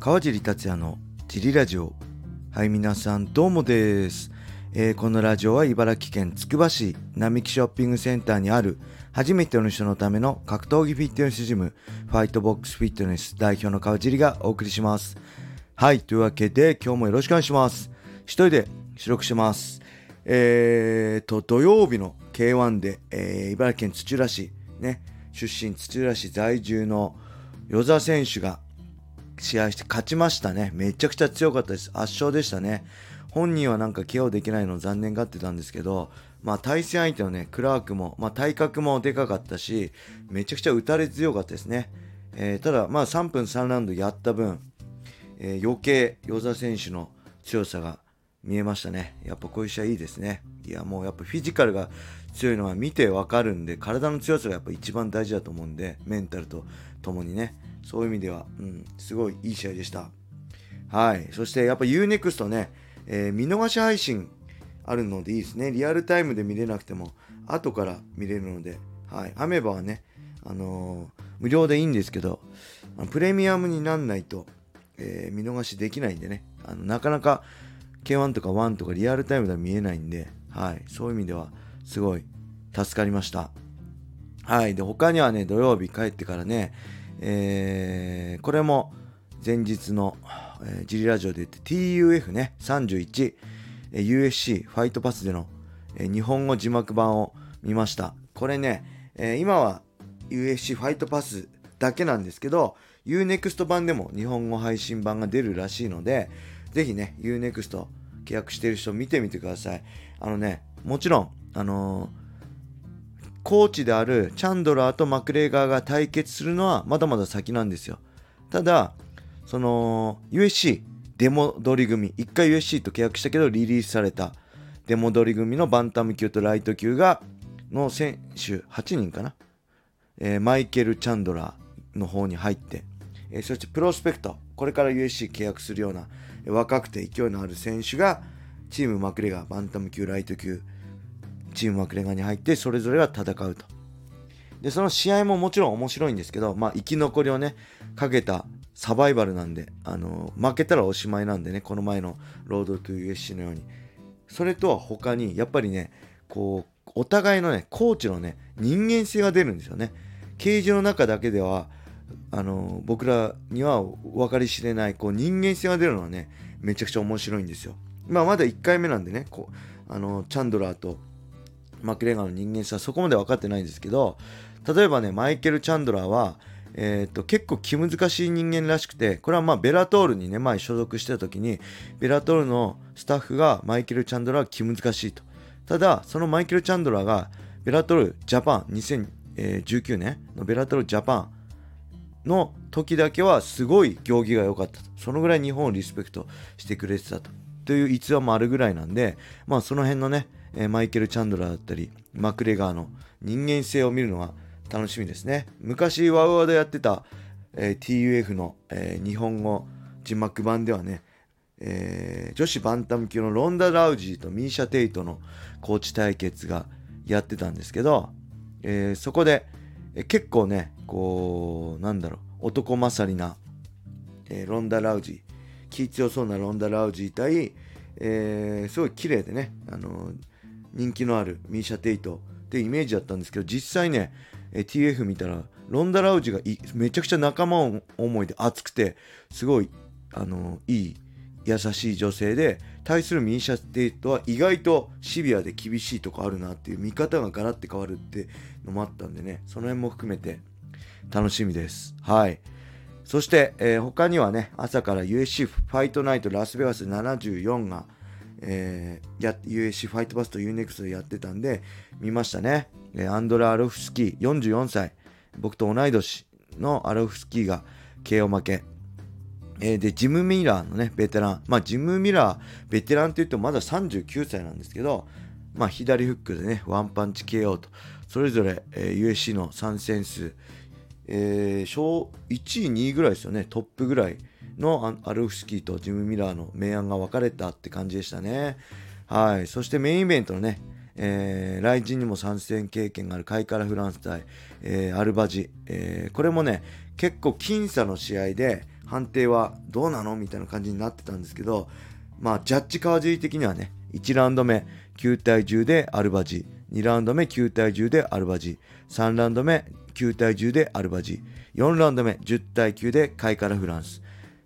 川尻達也のジリラジオ。はい皆さんどうもです、えーこのラジオは茨城県つくば市並木ショッピングセンターにある初めての人のための格闘技フィットネスジムファイトボックスフィットネス代表の川尻がお送りします。はいというわけで今日もよろしくお願いします。一人で収録します。えーと土曜日の K1 で、えー茨城県土浦市ね出身土浦市在住の与座選手が試合して勝ちましたね。めちゃくちゃ強かったです。圧勝でしたね。本人はなんか KO できないの残念がってたんですけど、まあ対戦相手のね、クラークも、まあ体格もでかかったし、めちゃくちゃ打たれ強かったですね。えーただ、まあ3分3ラウンドやった分、えー余計、与座選手の強さが見えましたね。やっぱこういう試合いいですね。いや、もうやっぱフィジカルが強いのは見てわかるんで、体の強さがやっぱ一番大事だと思うんで、メンタルとともにね。そういう意味では、うん、すごいいい試合でした。はい。そしてやっぱ UNEXT ね、えー見逃し配信あるのでいいですね。リアルタイムで見れなくても、後から見れるので、はい。アメバはね、あのー無料でいいんですけど、プレミアムになんないと、えー見逃しできないんでね、あのなかなか K1 とか1とかリアルタイムでは見えないんで、はい。そういう意味では、すごい助かりました。はい。で、他にはね、土曜日帰ってからね、えーこれも前日の、えージリラジオで言って TUF ね、31、えー USC ファイトパスでの、えー日本語字幕版を見ました。これね、えー今は USC ファイトパスだけなんですけど、UNEXT 版でも日本語配信版が出るらしいので、ぜひね、UNEXT 契約してる人見てみてください。あのね、もちろん、あのーコーチであるチャンドラーとマクレーガーが対決するのはまだまだ先なんですよ。ただ、その USC デモ取り組、一回 USC と契約したけどリリースされたデモ取り組のバンタム級とライト級がの選手8人かな、えーマイケル・チャンドラーの方に入って、えーそしてプロスペクト、これから USC 契約するような若くて勢いのある選手がチームマクレガー、バンタム級、ライト級、チームマクレガーに入ってそれぞれが戦うと。で、その試合ももちろん面白いんですけど、まあ、生き残りをね、かけたサバイバルなんで、あの負けたらおしまいなんでね、この前のロードトゥ USC のように。それとは他に、やっぱりね、こう、お互いのね、コーチのね、人間性が出るんですよね。ケージの中だけでは、あの僕らには分かり知れないこう人間性が出るのはねめちゃくちゃ面白いんですよ。まあまだ1回目なんでねこうあのチャンドラーとマクレガーの人間性はそこまで分かってないんですけど例えばねマイケル・チャンドラーは、えー、と結構気難しい人間らしくてこれはまあベラトールにね前所属してた時にベラトールのスタッフがマイケル・チャンドラーは気難しいとただそのマイケル・チャンドラーがベラトールジャパン2019年のベラトールジャパンの時だけはすごい行儀が良かったと。そのぐらい日本をリスペクトしてくれてたと。という逸話もあるぐらいなんでまあその辺のね、えーマイケル・チャンドラーだったりマクレガーの人間性を見るのは楽しみですね。昔ワウワウでやってた、えー TUF の、えー日本語字幕版ではねえー女子バンタム級のロンダ・ラウジーとミーシャ・テイトのコーチ対決がやってたんですけど、えーそこで、え結構ねこうなんだろう男勝りな、えーロンダ・ラウジー気強そうなロンダ・ラウジー対、えーすごい綺麗でね、あの人気のあるミーシャ・テイトってイメージだったんですけど実際ね、えー TF 見たらロンダ・ラウジーがめちゃくちゃ仲間思いで熱くてすごいあのいい優しい女性で対するミーシャ・ステイトは意外とシビアで厳しいとこあるなっていう見方がガラッて変わるってのもあったんでねその辺も含めて楽しみです。はい。そして、えー他にはね朝から USC ファイトナイトラスベガス74が、えー USC ファイトバスと UNEXT でやってたんで見ましたね、えアンドラ・アロフスキー44歳。僕と同い年のアロフスキーが KO 負け。えーで、ジム・ミラーのね、ベテラン。まあ、ジム・ミラー、ベテランって言ってもまだ39歳なんですけど、まあ、左フックでね、ワンパンチ KO と、それぞれ、えー USC の参戦数、えー小1位、2位ぐらいですよね、トップぐらいのアアルフスキーとジム・ミラーの明暗が分かれたって感じでしたね。はい。そしてメインイベントのね、えー、来人にも参戦経験があるカイカラ・フランス対、えー、アルバジ、えー、これもね結構僅差の試合で判定はどうなの？みたいな感じになってたんですけどまあジャッジ川尻的にはね1ラウンド目9対10でアルバジ2ラウンド目9対10でアルバジ3ラウンド目9対10でアルバジ4ラウンド目10対9でカイカラ・フランス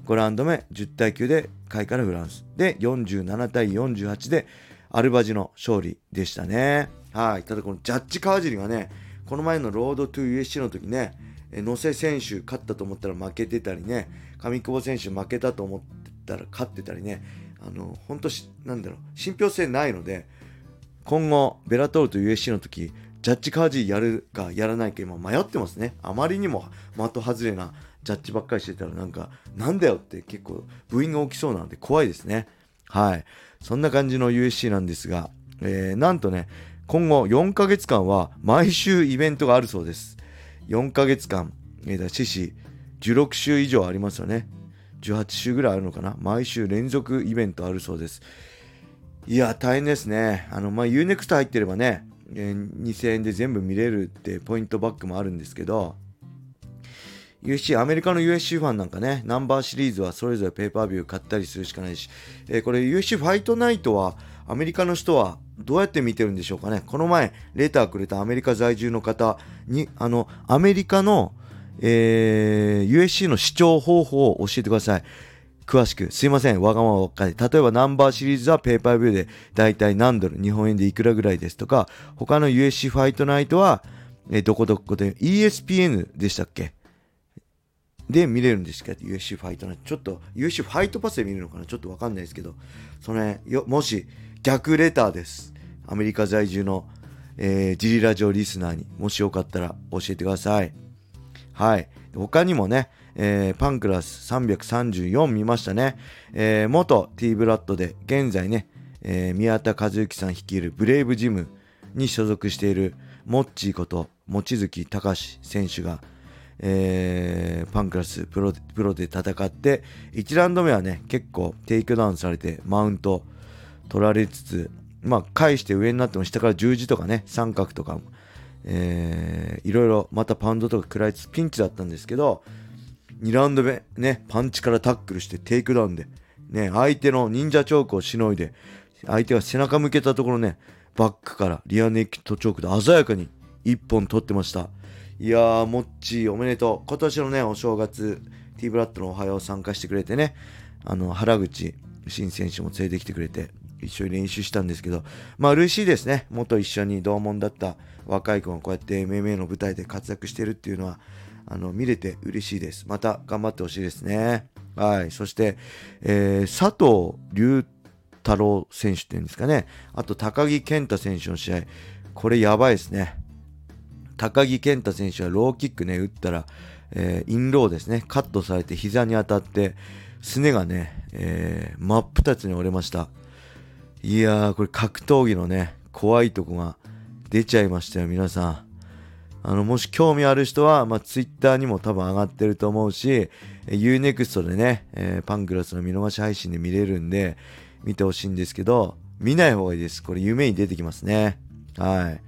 5ラウンド目10対9でカイカラ・フランスで47対48でアルバジの勝利でしたね。はい。ただこのジャッジ川尻がね、この前のロードトゥ USC の時ね、野瀬選手勝ったと思ったら負けてたりね、上久保選手負けたと思ってたら勝ってたりね、あの、本当なんだろう、信憑性ないので、今後、ベラトールと USC の時、ジャッジ川尻やるかやらないか今迷ってますね。あまりにも的外れなジャッジばっかりしてたらなんか、なんだよって結構部員が起きそうなので怖いですね。はい。そんな感じの USC なんですが、えー、なんとね、今後4ヶ月間は毎週イベントがあるそうです。4ヶ月間、えー、だ獅子16週以上ありますよね。18週ぐらいあるのかな毎週連続イベントあるそうです。いや、大変ですね。あの、まあ、UNEXT 入ってればね、え、2000円で全部見れるってポイントバックもあるんですけど、USC、アメリカの USC ファンなんかね、ナンバーシリーズはそれぞれペーパービュー買ったりするしかないし、えー、これ USC ファイトナイトはアメリカの人はどうやって見てるんでしょうかね。この前、レターくれたアメリカ在住の方に、あの、アメリカの、えー、USC の視聴方法を教えてください。詳しく。すいません。わがままばっかり。例えばナンバーシリーズはペーパービューでだいたい何ドル、日本円でいくらぐらいですとか、他の USC ファイトナイトは、えー、どこどこで ESPN でしたっけ？で見れるんですけど、USC ファイトな。ちょっと、USC ファイトパスで見るのかな？ちょっとわかんないですけど、そのね、よ、もし、逆レターです。アメリカ在住の、えー、ジリラジオリスナーに、もしよかったら教えてください。はい。他にもね、えー、パンクラス334見ましたね。えー、元 T ブラッドで、現在ね、えー、宮田和幸さん率いる BRAVE ジムに所属しているモッチーこと望月隆選手が、えー、パンクラスプロプロで戦って1ラウンド目はね結構テイクダウンされてマウント取られつつまあ返して上になっても下から十字とかね三角とか、えー、いろいろまたパウンドとか食らいつつピンチだったんですけど2ラウンド目ねパンチからタックルしてテイクダウンでね相手の忍者チョークをしのいで相手が背中向けたところねバックから rear naked choke で鮮やかに1本取ってましたいやー、モッチーおめでとう。今年のね、お正月、T ブラッドのおはよう参加してくれてね、あの、原口新選手も連れてきてくれて、一緒に練習したんですけど、まあ、嬉しいですね。元一緒に同門だった若い子がこうやって MMA の舞台で活躍してるっていうのは、あの、見れて嬉しいです。また頑張ってほしいですね。はい。そして、えー、佐藤隆太郎選手っていうんですかね。あと、高木健太選手の試合。これやばいですね。高木健太選手はローキックね、打ったら、えー、インローですね、カットされて膝に当たって、すねがね、えー、真っ二つに折れました。いやー、これ格闘技のね、怖いとこが出ちゃいましたよ、皆さん。あの、もし興味ある人は、まあ、ツイッターにも多分上がってると思うし、Unext でね、えー、パンクラスの見逃し配信で見れるんで、見てほしいんですけど、見ない方がいいです。これ夢に出てきますね。はい。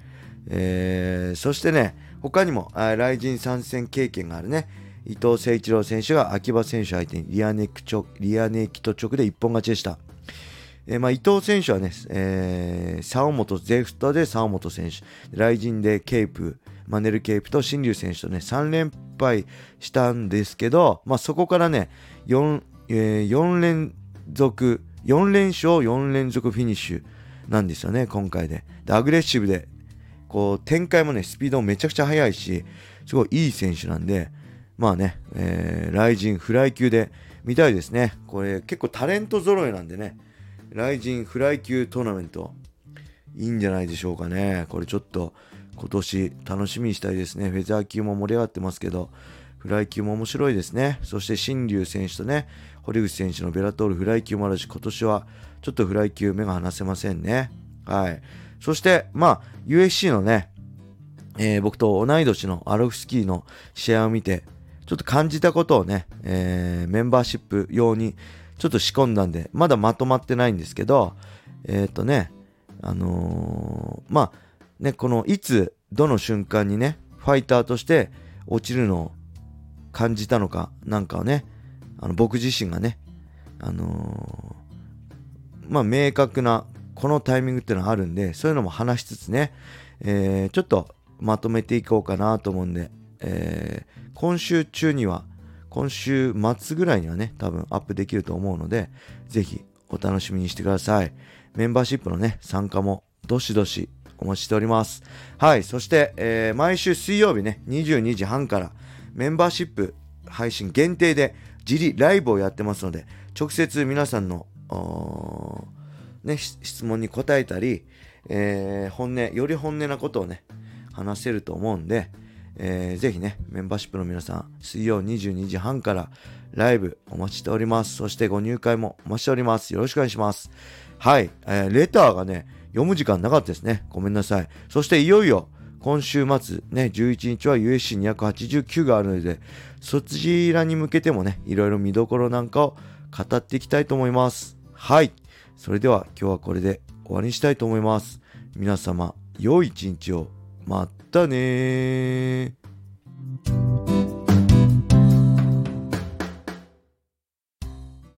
えー、そしてね、他にも、来人参戦経験があるね、伊藤誠一郎選手が秋葉選手相手にリアネクチョリアネキト直で一本勝ちでした。えー、まあ、伊藤選手はね、えー、沢本、 ZSTで沢本選手、ライジンでケープ、マネルケープと神龍選手とね、3連敗したんですけど、まあ、そこからね、4、えー、4連続、4連勝、4連続フィニッシュなんですよね、今回で。で、アグレッシブでこう展開もね、スピードもめちゃくちゃ速いし、すごいいい選手なんで、まあね、えー、ライジンフライ級で見たいですね。これ結構タレント揃いなんでね、ライジンフライ級トーナメント、いいんじゃないでしょうかね。これちょっと今年楽しみにしたいですね。フェザー級も盛り上がってますけど、フライ級も面白いですね。そして神龍選手とね、堀口選手のベラトールフライ級もあるし、今年はちょっとフライ級目が離せませんね。はい。そして、まあ、 UFC のね、えー、僕と同い年のアルロフスキーの試合を見て、ちょっと感じたことをね、えー、メンバーシップ用にちょっと仕込んだんで、まだまとまってないんですけど、えっ、ー、とね、あのー、まあ、ね、このいつ、どの瞬間にね、ファイターとして落ちるのを感じたのかなんかをね、あの僕自身がね、あのー、まあ、明確なこのタイミングっていうのはあるんで、そういうのも話しつつね、えー、ちょっとまとめていこうかなと思うんで、えー、今週中には、今週末ぐらいにはね、多分アップできると思うので、ぜひお楽しみにしてください。メンバーシップのね、参加もどしどしお待ちしております。はい。そして、えー、毎週水曜日ね、22時半からメンバーシップ配信限定で自リライブをやってますので、直接皆さんの、ね、質問に答えたり、えー、本音、より本音なことをね、話せると思うんで、えー、ぜひね、メンバーシップの皆さん、水曜22時半からライブお待ちしております。そしてご入会もお待ちしております。よろしくお願いします。はい、えー、レターがね、読む時間なかったですね。ごめんなさい。そしていよいよ、今週末、ね、11日は USC289 があるので、そちらに向けてもね、いろいろ見どころなんかを語っていきたいと思います。はい。それでは今日はこれで終わりにしたいと思います。皆様、良い一日を。ま 됐다네.